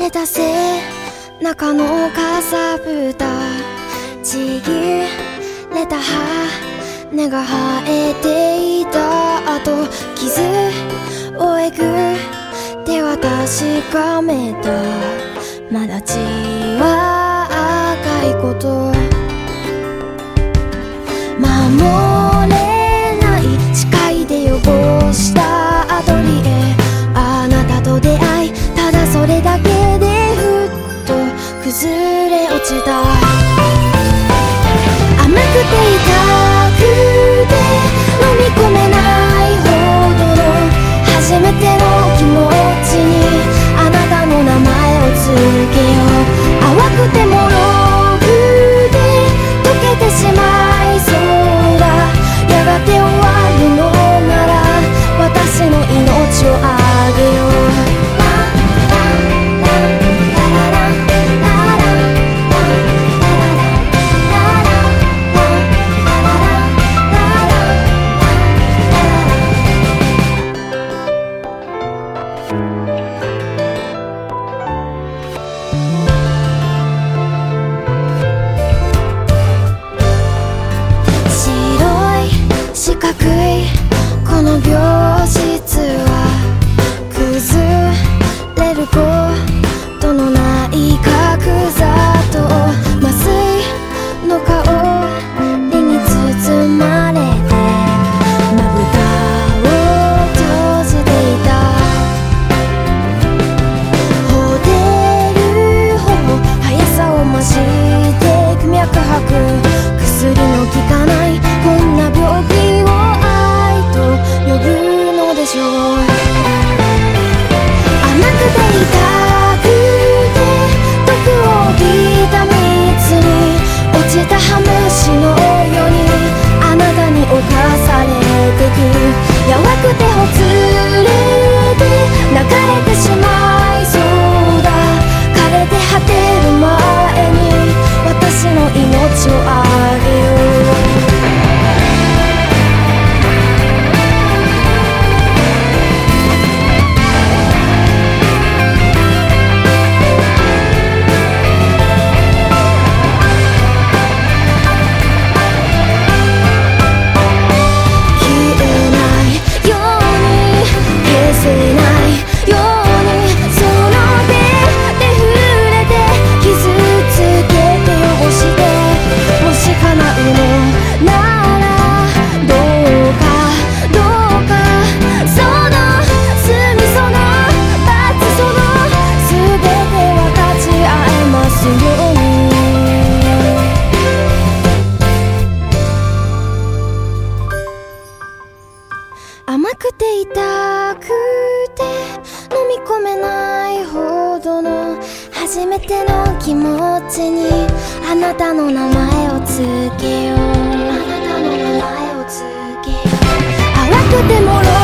寝たせ中のかさぶたちぎれた羽が生えていたあと傷をえぐっては確かめたまだ血は赤いこと守痛くて飲み込めないほどの初めての気持ちにあなたの名前を付けよう。あなたの名前を付けよう。淡くてもろ